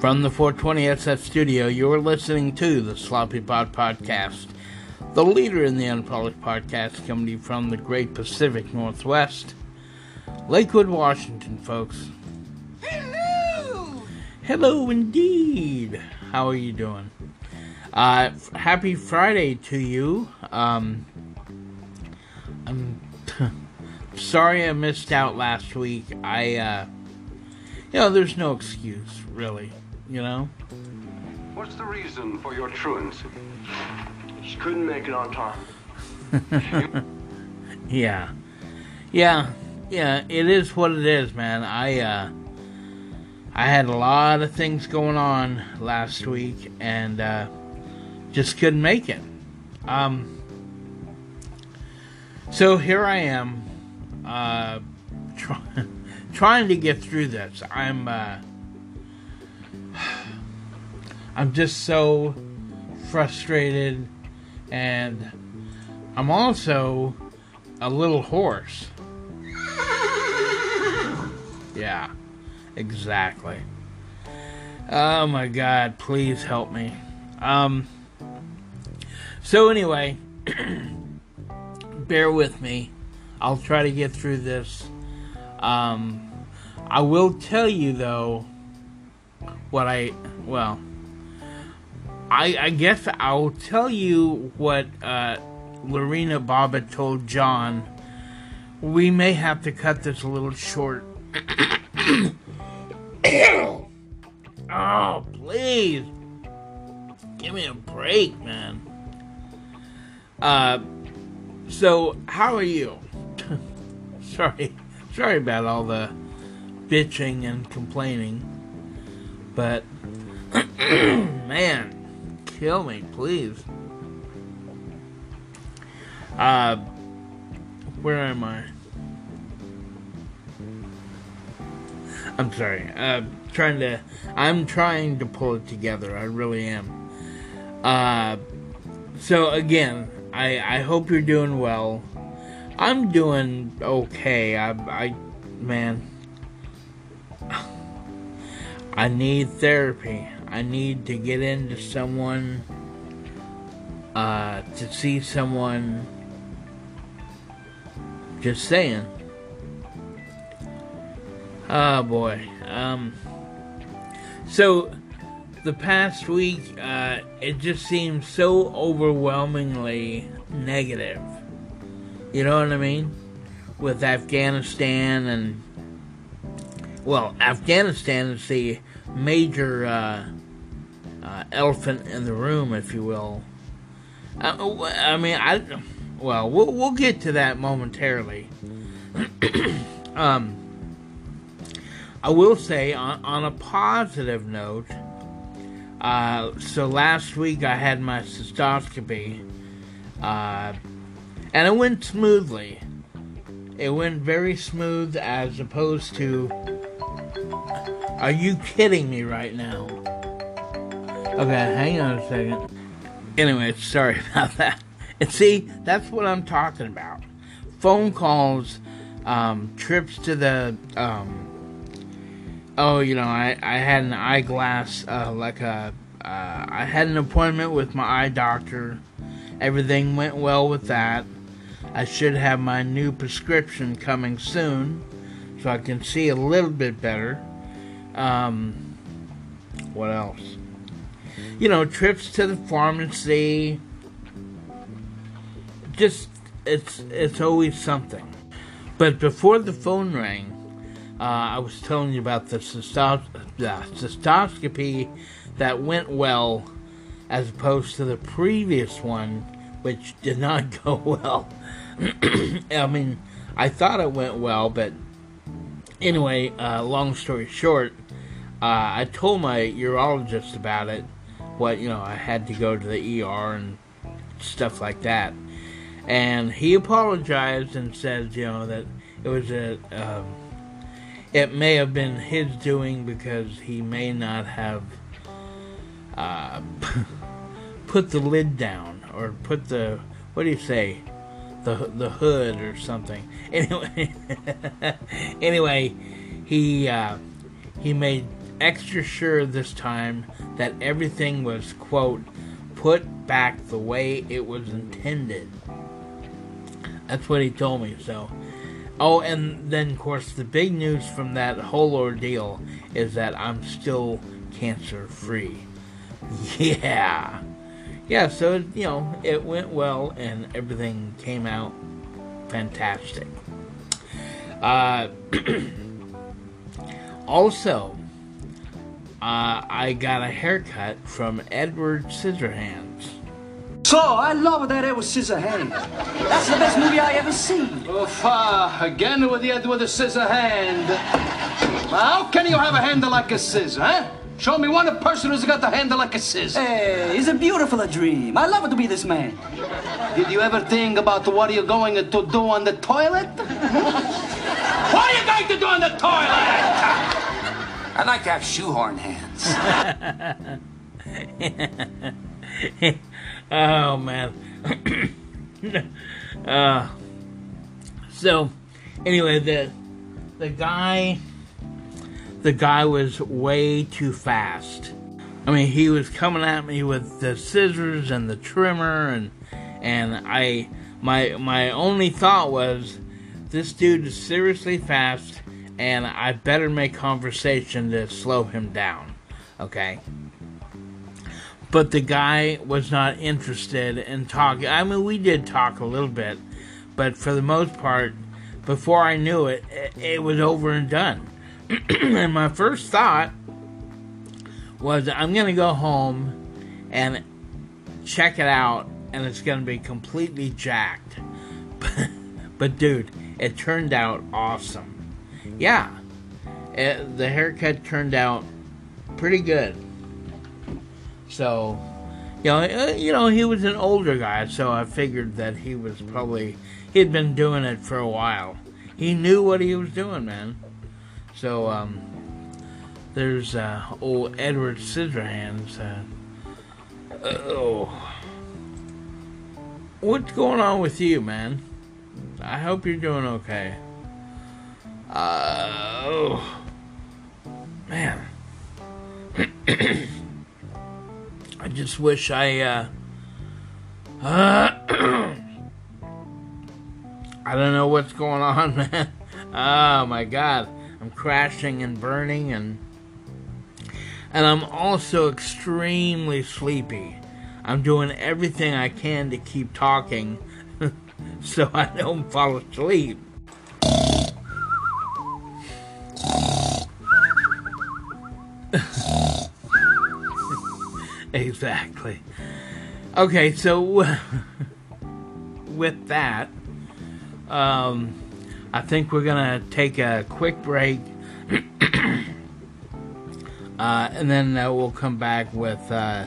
From the 420SF studio, you're listening to the Sloppy Pod Podcast, the leader in the unpolished podcast you from the great Pacific Northwest, Lakewood, Washington, folks. Hello! Hello, indeed. How are you doing? Uh, happy Friday to you. Um, I'm sorry I missed out last week. I, uh, you know, there's no excuse, really. You know? What's the reason for your truancy? She couldn't make it on time. Yeah. Yeah. Yeah, it is what it is, man. I, uh, I had a lot of things going on last week and, uh, just couldn't make it. Um, so here I am, uh, try, trying to get through this. I'm, uh, I'm just so frustrated and I'm also a little hoarse. Yeah, exactly. Oh my god, please help me. Um so anyway, bear with me. I'll try to get through this. Um I will tell you though what I well I I guess I'll tell you what uh Lorena Bobbitt told John. We may have to cut this a little short. oh, please. Give me a break, man. Uh, so, how are you? sorry. Sorry about all the bitching and complaining. But, man, kill me, please. Uh, where am I? I'm sorry. Uh, trying to. I'm trying to pull it together. I really am. Uh, so again, I I hope you're doing well. I'm doing okay. I I man. I need therapy. I need to get into someone. Uh, to see someone. Just saying. Oh boy. Um. So, the past week, uh, it just seems so overwhelmingly negative. You know what I mean? With Afghanistan and. Well, Afghanistan is the major uh, uh, elephant in the room, if you will. Uh, I mean, I. Well, we'll, we'll get to that momentarily. um. I will say, on, on a positive note, uh, so last week I had my cystoscopy, uh, and it went smoothly. It went very smooth as opposed to. Are you kidding me right now? Okay, hang on a second. Anyway, sorry about that. And see, that's what I'm talking about. Phone calls, um, trips to the, um, oh, you know, I, I had an eyeglass, uh, like a, uh, I had an appointment with my eye doctor. Everything went well with that. I should have my new prescription coming soon, so I can see a little bit better. Um, what else? You know, trips to the pharmacy. Just, it's, it's always something. But before the phone rang, uh, I was telling you about the cystos- cystoscopy that went well as opposed to the previous one, which did not go well. I mean, I thought it went well, but anyway, uh, long story short, uh, I told my urologist about it. What you know, I had to go to the ER and stuff like that, and he apologized and said, you know, that it was a. Um, it may have been his doing because he may not have uh, put the lid down or put the what do you say the the hood or something. Anyway, anyway, he uh, he made extra sure this time that everything was, quote, put back the way it was intended. That's what he told me, so. Oh, and then, of course, the big news from that whole ordeal is that I'm still cancer free. Yeah. Yeah, so, you know, it went well and everything came out fantastic. Uh, also, uh, I got a haircut from Edward Scissorhands. So, I love that Edward Scissorhands. That's the best movie I ever seen. Oof, ah, again with the Edward the scissor hand. How can you have a hand like a scissor, huh? Show me one person who's got the handle like a scissor. Hey, it's a beautiful dream. I love to be this man. Did you ever think about what you're going to do on the toilet? what are you going to do on the toilet? I like to have shoehorn hands. oh man. uh, so anyway, the the guy the guy was way too fast. I mean, he was coming at me with the scissors and the trimmer and and I my my only thought was this dude is seriously fast and I better make conversation to slow him down. Okay? but the guy was not interested in talking. I mean, we did talk a little bit, but for the most part, before I knew it, it, was over and done. and my first thought was, I'm going to go home and check it out, and it's going to be completely jacked. but, dude, it turned out awesome. Yeah, it, the haircut turned out pretty good. So, you know, uh, you know, he was an older guy, so I figured that he was probably he'd been doing it for a while. He knew what he was doing, man. So, um, there's uh, old Edward Scissorhands. Uh, oh, what's going on with you, man? I hope you're doing okay. Uh, oh, man. I just wish I, uh, uh I don't know what's going on, man. Oh my god. I'm crashing and burning and and I'm also extremely sleepy. I'm doing everything I can to keep talking so I don't fall asleep. Exactly. Okay, so with that, um, I think we're gonna take a quick break, uh, and then uh, we'll come back with uh,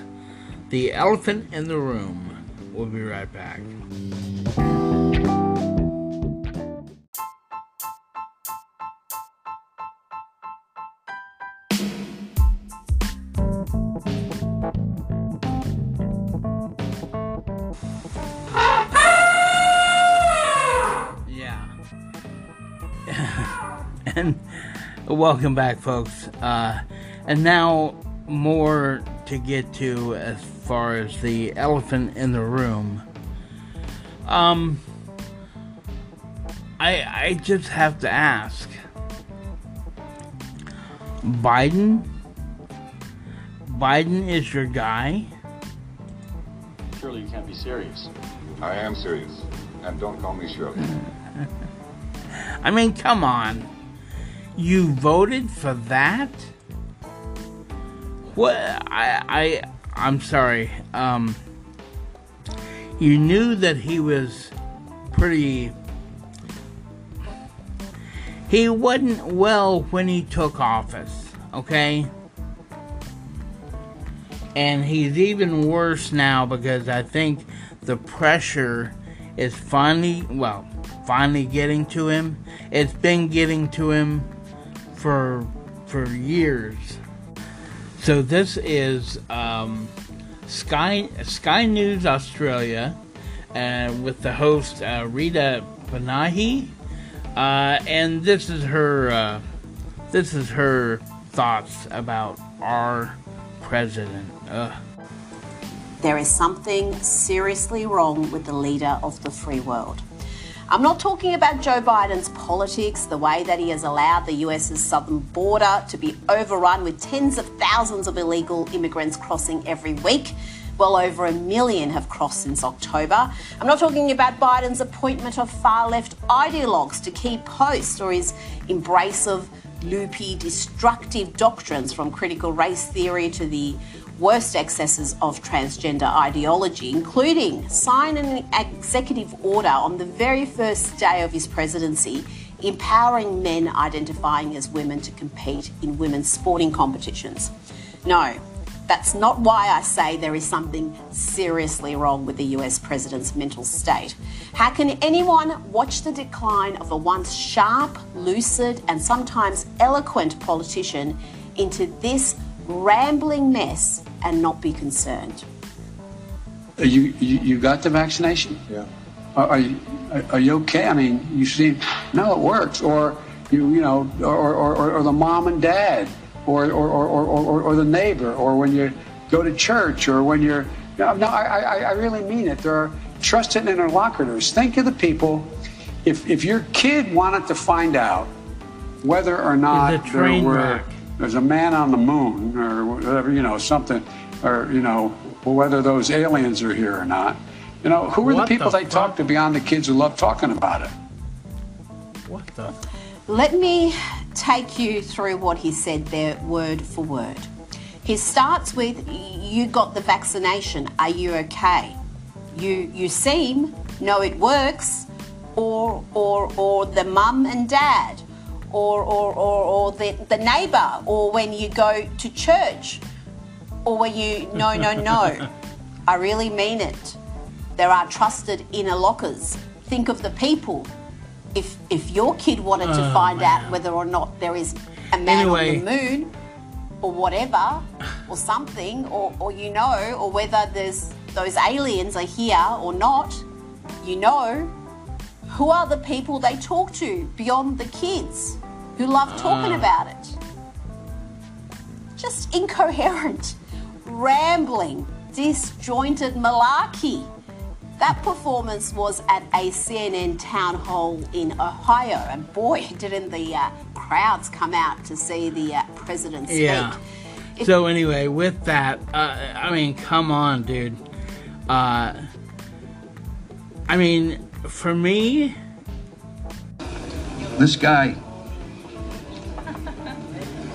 the elephant in the room. We'll be right back. Welcome back, folks. Uh, and now, more to get to as far as the elephant in the room. Um, I I just have to ask, Biden. Biden is your guy. Surely you can't be serious. I am serious, and don't call me Shirley. I mean, come on. You voted for that? What? I, I, I'm sorry. Um, you knew that he was pretty. He wasn't well when he took office, okay? And he's even worse now because I think the pressure is finally, well, finally getting to him. It's been getting to him for for years. So this is um, Sky Sky News Australia, uh, with the host uh, Rita Panahi, uh, and this is her uh, this is her thoughts about our president. Ugh. There is something seriously wrong with the leader of the free world. I'm not talking about Joe Biden's politics, the way that he has allowed the US's southern border to be overrun with tens of thousands of illegal immigrants crossing every week. Well over a million have crossed since October. I'm not talking about Biden's appointment of far left ideologues to key posts or his embrace of loopy, destructive doctrines from critical race theory to the worst excesses of transgender ideology, including sign an executive order on the very first day of his presidency empowering men identifying as women to compete in women's sporting competitions. No, that's not why I say there is something seriously wrong with the US president's mental state. How can anyone watch the decline of a once sharp, lucid, and sometimes eloquent politician into this rambling mess and not be concerned? You, you, you got the vaccination? Yeah. Are, are you are, are you okay? I mean, you seem no, it works. Or you you know, or or, or, or the mom and dad, or or, or, or, or or the neighbor, or when you go to church, or when you're no, no. I I, I really mean it. There are trusted interlocutors. Think of the people. If if your kid wanted to find out whether or not It's a train there were wreck. There's a man on the moon or whatever, you know, something, or, you know, whether those aliens are here or not. You know, who are What the people the they talk to beyond the kids who love talking about it? What the? Let me take you through what he said there, word for word. He starts with, "You got the vaccination. Are you okay? You you seem no, it works." Or or or the mum and dad, or or or, or the the neighbour, or when you go to church, or when you no no no. I really mean it. There are trusted inner lockers. Think of the people. If if your kid wanted to Oh, find out whether or not there is a man Anyway. on the moon or whatever or something or, or you know or whether there's those aliens are here or not you know who are the people they talk to beyond the kids who love talking Ah. about it just incoherent rambling disjointed malarkey that performance was at a CNN town hall in Ohio, and boy, didn't the uh, crowds come out to see the uh, president speak. Yeah. So anyway, with that, uh, I mean, come on, dude. Uh, I mean, for me, This guy.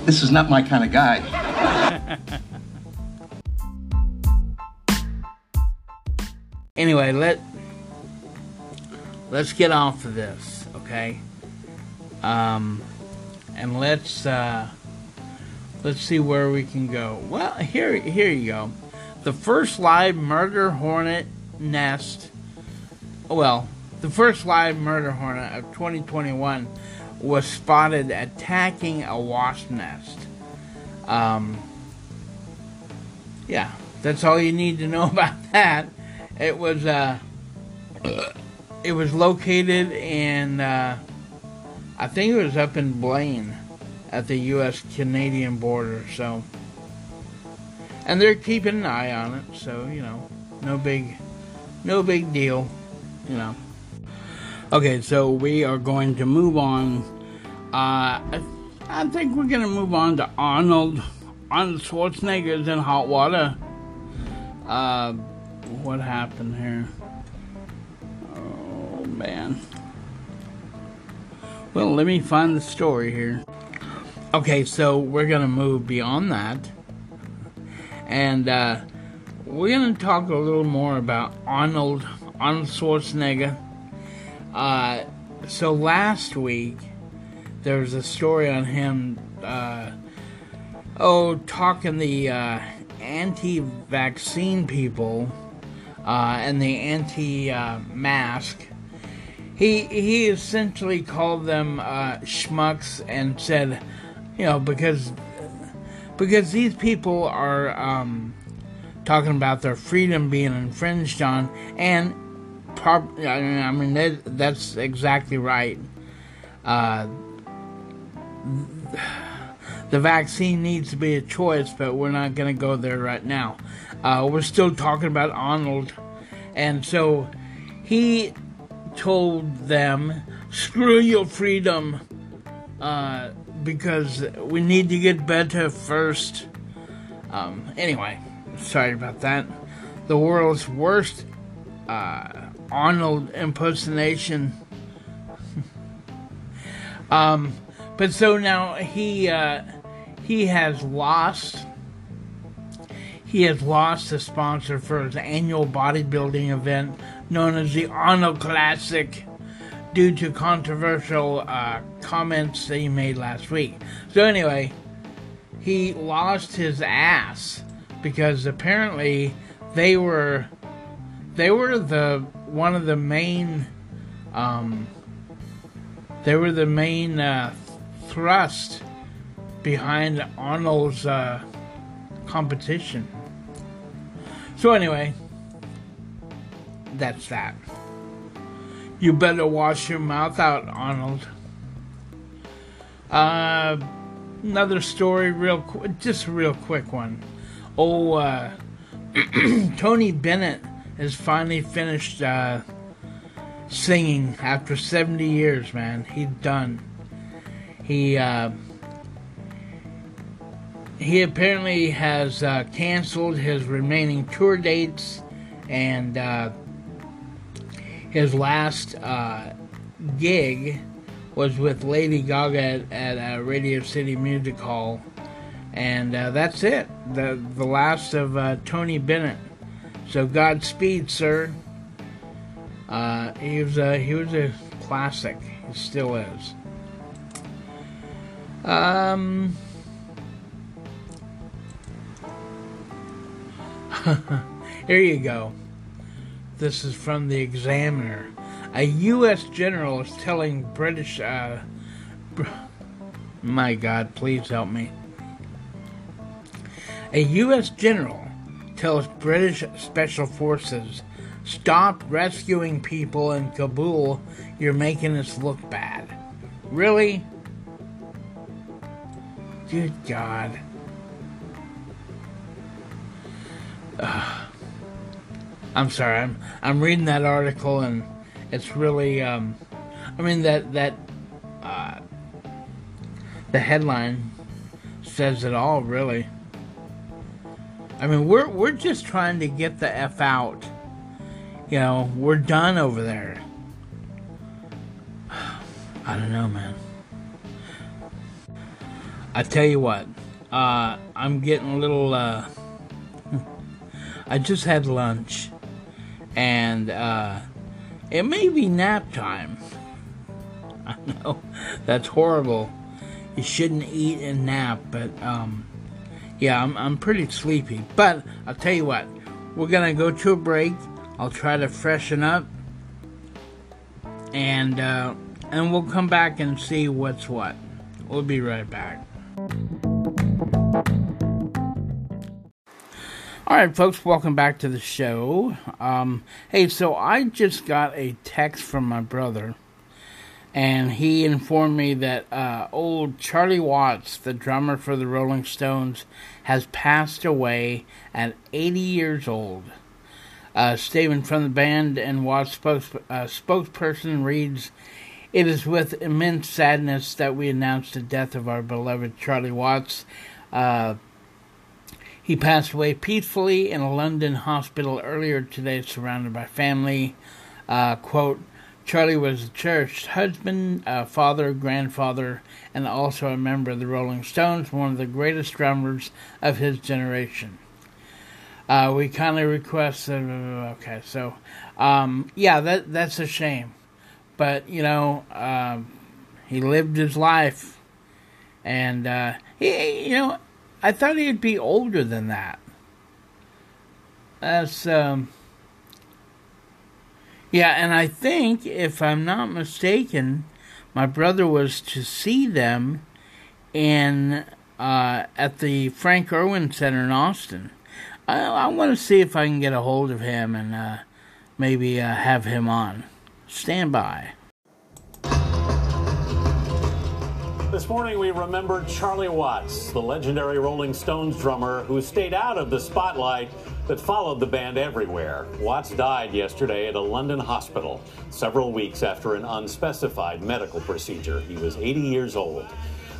This is not my kind of guy. anyway, let let's get off of this, okay? Um, and let's uh, let's see where we can go. Well, here here you go. The first live murder hornet nest. Oh well, the first live murder hornet of 2021 was spotted attacking a wasp nest. Um, yeah, that's all you need to know about that. It was uh, it was located in uh, I think it was up in Blaine at the U.S. Canadian border. So, and they're keeping an eye on it. So you know, no big, no big deal. You know. Okay, so we are going to move on. Uh, I, think we're gonna move on to Arnold. Arnold Schwarzenegger's in hot water. Uh, what happened here? Oh man. Well, let me find the story here. Okay, so we're gonna move beyond that, and uh, we're gonna talk a little more about Arnold Arnold Schwarzenegger. Uh, so last week there was a story on him. Uh, oh, talking the uh, anti-vaccine people uh, and the anti-mask. He he essentially called them uh, schmucks and said, you know, because because these people are um, talking about their freedom being infringed on, and prob- I mean, that, that's exactly right. Uh, the vaccine needs to be a choice, but we're not going to go there right now. Uh, we're still talking about Arnold. And so he told them, screw your freedom, uh, because we need to get better first. Um, anyway, sorry about that. The world's worst uh, Arnold impersonation. um, but so now he uh, he has lost. He has lost the sponsor for his annual bodybuilding event known as the Arnold Classic due to controversial uh, comments that he made last week. So anyway, he lost his ass because apparently they were they were the one of the main um, they were the main uh, thrust behind Arnold's uh, competition. So anyway, that's that. You better wash your mouth out, Arnold. Uh, another story, real quick, just a real quick one. Oh, uh, Tony Bennett has finally finished uh, singing after 70 years, man. He's done. He uh, he apparently has uh, canceled his remaining tour dates, and uh, his last uh, gig was with Lady Gaga at, at Radio City Music Hall, and uh, that's it. the The last of uh, Tony Bennett. So Godspeed, sir. Uh, he was a he was a classic. He still is. Um. Here you go. This is from the Examiner. A U.S. general is telling British. Uh, br- my God, please help me. A U.S. general tells British Special Forces, Stop rescuing people in Kabul. You're making us look bad. Really? Good God. Ugh. I'm sorry. I'm I'm reading that article and it's really um I mean that that uh the headline says it all really. I mean we're we're just trying to get the F out. You know, we're done over there. I don't know, man. I tell you what, uh, I'm getting a little. Uh, I just had lunch, and uh, it may be nap time. I know that's horrible. You shouldn't eat and nap, but um, yeah, I'm I'm pretty sleepy. But I'll tell you what, we're gonna go to a break. I'll try to freshen up, and uh, and we'll come back and see what's what. We'll be right back. All right, folks, welcome back to the show. Um, hey, so I just got a text from my brother, and he informed me that uh, old Charlie Watts, the drummer for the Rolling Stones, has passed away at 80 years old. Uh, statement from the band and Watts spokes, uh, spokesperson reads, It is with immense sadness that we announce the death of our beloved Charlie Watts. Uh, he passed away peacefully in a London hospital earlier today, surrounded by family. Uh, quote, Charlie was a cherished husband, father, grandfather, and also a member of the Rolling Stones, one of the greatest drummers of his generation. Uh, we kindly request that. Okay, so um, yeah, that that's a shame, but you know, um, he lived his life, and uh, he, you know, I thought he'd be older than that. That's um, yeah, and I think if I'm not mistaken, my brother was to see them in uh, at the Frank Erwin Center in Austin. I, I want to see if I can get a hold of him and uh, maybe uh, have him on. Stand by. This morning we remembered Charlie Watts, the legendary Rolling Stones drummer who stayed out of the spotlight that followed the band everywhere. Watts died yesterday at a London hospital several weeks after an unspecified medical procedure. He was 80 years old.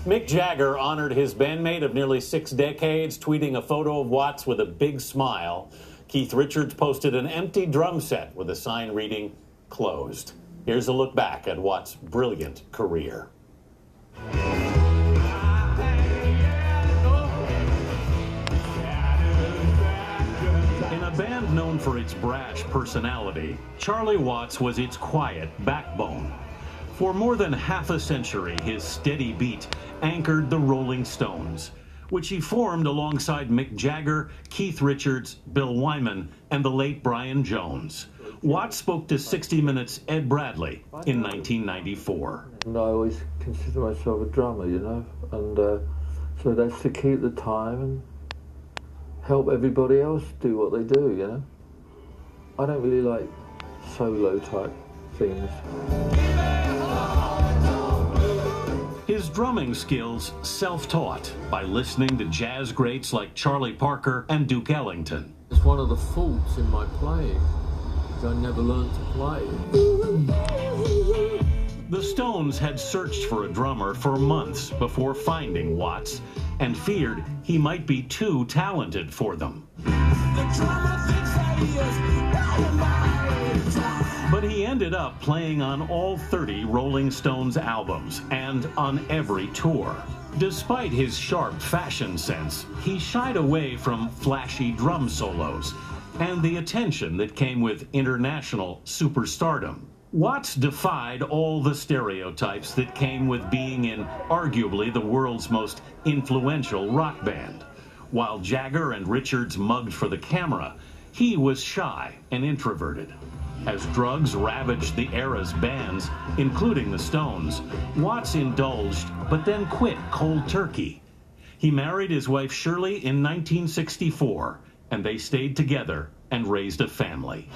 Mick Jagger honored his bandmate of nearly six decades, tweeting a photo of Watts with a big smile. Keith Richards posted an empty drum set with a sign reading, Closed. Here's a look back at Watts' brilliant career. For its brash personality, Charlie Watts was its quiet backbone. For more than half a century, his steady beat anchored the Rolling Stones, which he formed alongside Mick Jagger, Keith Richards, Bill Wyman, and the late Brian Jones. Watts spoke to 60 Minutes' Ed Bradley in 1994. And I always consider myself a drummer, you know, and uh, so that's to keep the time and help everybody else do what they do, you know. I don't really like solo type things. His drumming skills self taught by listening to jazz greats like Charlie Parker and Duke Ellington. It's one of the faults in my playing. is I never learned to play. The Stones had searched for a drummer for months before finding Watts and feared he might be too talented for them. But he ended up playing on all 30 Rolling Stones albums and on every tour. Despite his sharp fashion sense, he shied away from flashy drum solos and the attention that came with international superstardom. Watts defied all the stereotypes that came with being in arguably the world's most influential rock band. While Jagger and Richards mugged for the camera, he was shy and introverted. As drugs ravaged the era's bands, including the Stones, Watts indulged but then quit cold turkey. He married his wife Shirley in 1964, and they stayed together and raised a family.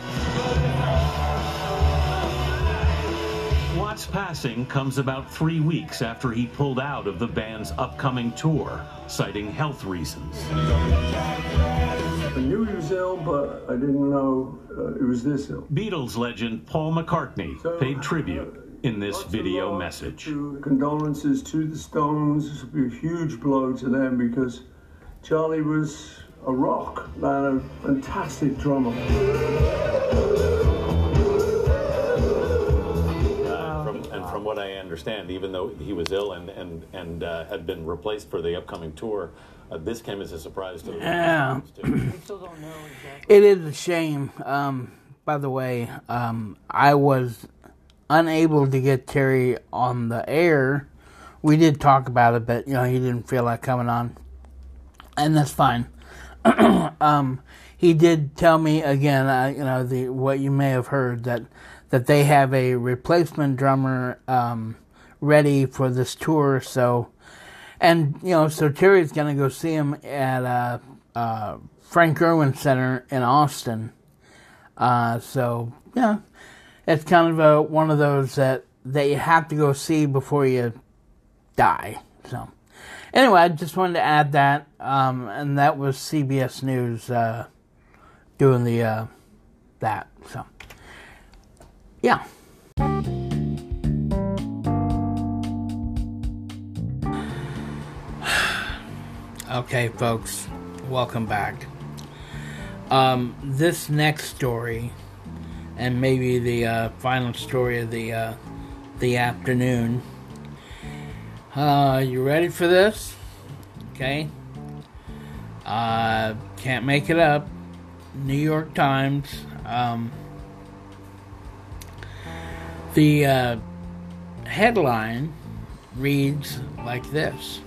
Watts' passing comes about three weeks after he pulled out of the band's upcoming tour, citing health reasons. I knew he was ill, but I didn't know uh, it was this ill. Beatles legend Paul McCartney paid tribute in this video message. Condolences to the Stones. This will be a huge blow to them because Charlie was a rock man, a fantastic drummer. Understand, even though he was ill and and and uh, had been replaced for the upcoming tour, uh, this came as a surprise to the Yeah. Stones, too. It is a shame. Um, by the way, um, I was unable to get Terry on the air. We did talk about it, but you know he didn't feel like coming on, and that's fine. um, he did tell me again, uh, you know, the what you may have heard that that they have a replacement drummer um, ready for this tour. So, and you know, so Terry's gonna go see him at uh, uh, Frank Erwin Center in Austin. Uh, so yeah, it's kind of a, one of those that that you have to go see before you die. So anyway, I just wanted to add that, um, and that was CBS News uh, doing the uh, that. So yeah. Okay, folks, welcome back. Um, this next story, and maybe the uh, final story of the uh, the afternoon. Uh, you ready for this? Okay. Uh, can't make it up. New York Times. Um, the uh, headline reads like this.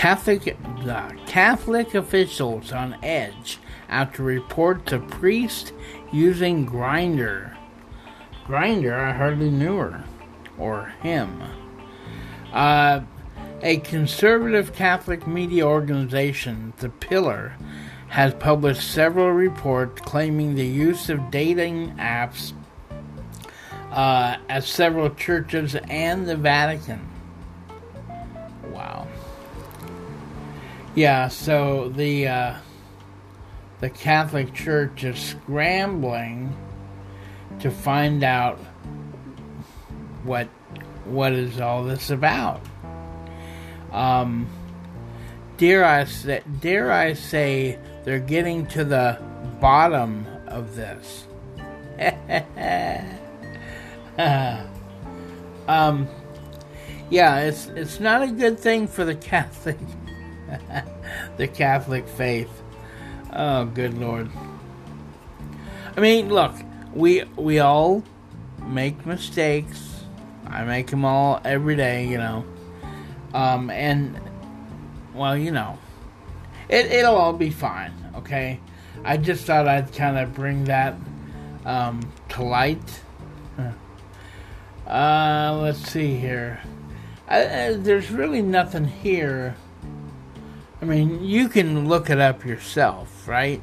Catholic uh, Catholic officials on edge after reports of priest using Grindr. Grinder, I hardly knew her or him. Uh, a conservative Catholic media organization, The Pillar, has published several reports claiming the use of dating apps uh, at several churches and the Vatican. Yeah, so the uh, the Catholic Church is scrambling to find out what what is all this about. Um, dare I say, dare I say they're getting to the bottom of this. um, yeah, it's it's not a good thing for the Catholic, the Catholic faith. Oh, good lord. I mean, look, we we all make mistakes. I make them all every day, you know. Um, and well, you know, it it'll all be fine. Okay, I just thought I'd kind of bring that um, to light. Uh, let's see here. I, there's really nothing here. I mean, you can look it up yourself, right?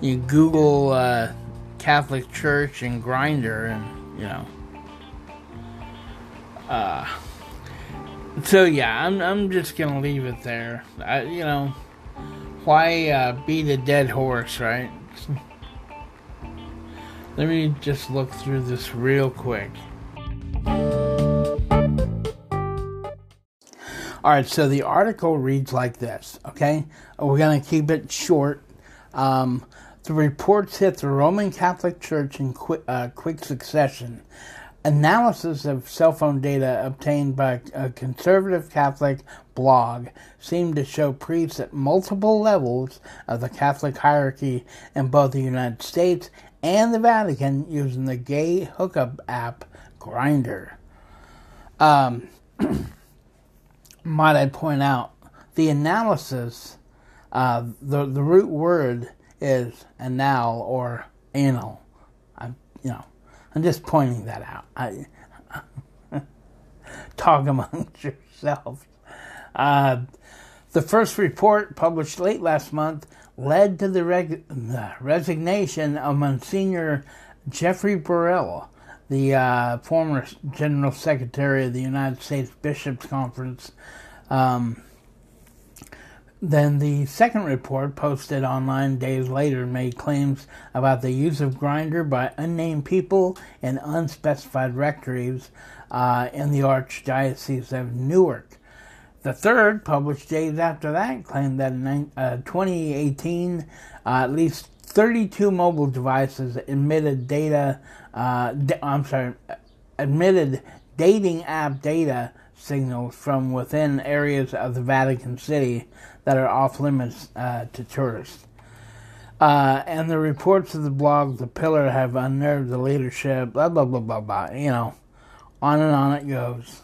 You Google uh, Catholic Church and Grindr, and you know. Uh, so yeah, I'm I'm just gonna leave it there. I, you know, why uh, beat a dead horse, right? Let me just look through this real quick. All right, so the article reads like this, okay? We're going to keep it short. Um, the reports hit the Roman Catholic Church in quick, uh, quick succession. Analysis of cell phone data obtained by a conservative Catholic blog seemed to show priests at multiple levels of the Catholic hierarchy in both the United States and the Vatican using the gay hookup app Grindr. Um, might I point out, the analysis, uh, the the root word is anal or anal. I'm, you know, I'm just pointing that out. I talk amongst yourselves. Uh, the first report, published late last month, led to the reg- resignation of Monsignor Jeffrey Burrill, the uh, former General Secretary of the United States Bishops' Conference. Um, then the second report, posted online days later, made claims about the use of Grindr by unnamed people in unspecified rectories uh, in the Archdiocese of Newark. The third, published days after that, claimed that in uh, 2018, uh, at least 32 mobile devices emitted data. Uh, I'm sorry, admitted dating app data signals from within areas of the Vatican City that are off limits uh, to tourists. Uh, and the reports of the blog, The Pillar, have unnerved the leadership, blah, blah, blah, blah, blah. You know, on and on it goes.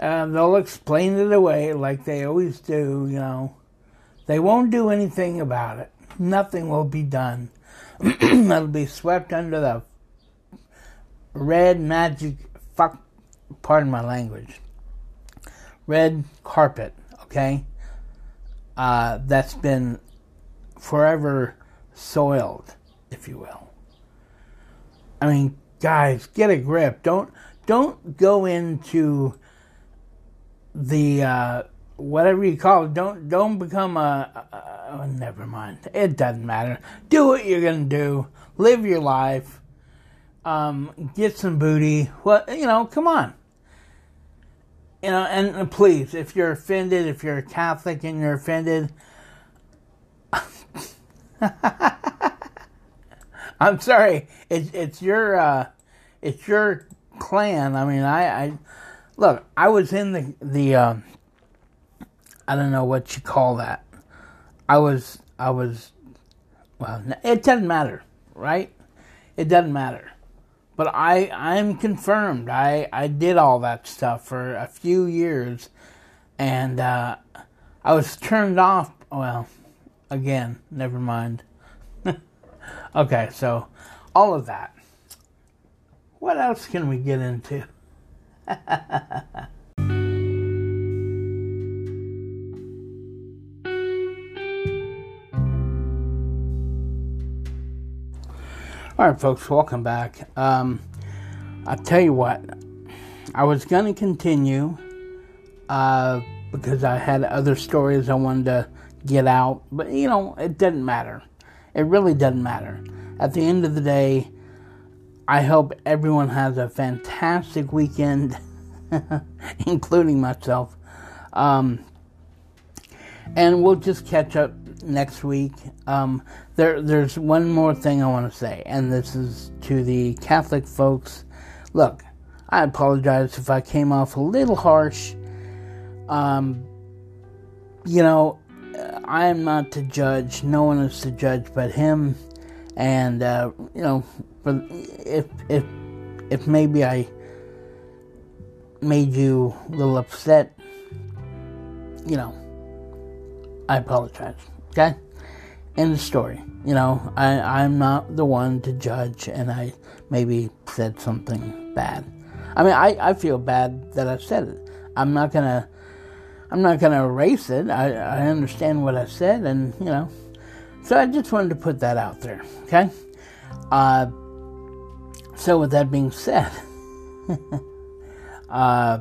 Uh, they'll explain it away like they always do, you know. They won't do anything about it nothing will be done. That'll be swept under the red magic fuck, pardon my language, red carpet, okay? Uh, that's been forever soiled, if you will. I mean, guys, get a grip. Don't don't go into the uh, whatever you call it. Don't don't become a, a, oh, never mind. It doesn't matter. Do what you're gonna do. Live your life. Um, get some booty. What you know? Come on. You know, and, and please, if you're offended, if you're a Catholic and you're offended, I'm sorry. It's it's your uh, it's your clan. I mean, I, I look. I was in the the um, I don't know what you call that. I was, I was, well, it doesn't matter, right? It doesn't matter. But I, I'm confirmed. I, I did all that stuff for a few years, and uh, I was turned off. Well, again, never mind. okay, so all of that. What else can we get into? All right, folks, welcome back. Um, I tell you what, I was going to continue uh, because I had other stories I wanted to get out, but you know, it doesn't matter. It really doesn't matter. At the end of the day, I hope everyone has a fantastic weekend, including myself. Um, and we'll just catch up next week. Um, there, there's one more thing I want to say, and this is to the Catholic folks. Look, I apologize if I came off a little harsh. Um, you know, I am not to judge. No one is to judge but him. And uh, you know, if if if maybe I made you a little upset, you know, I apologize. Okay? End of story. You know, I, I'm not the one to judge, and I maybe said something bad. I mean, I, I feel bad that I said it. I'm not gonna, I'm not gonna erase it. I, I understand what I said, and you know, so I just wanted to put that out there. Okay. Uh, so with that being said, uh,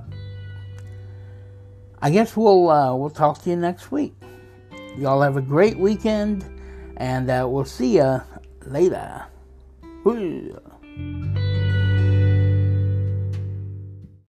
I guess we'll uh, we'll talk to you next week. Y'all have a great weekend, and uh, we'll see ya later. Ooh.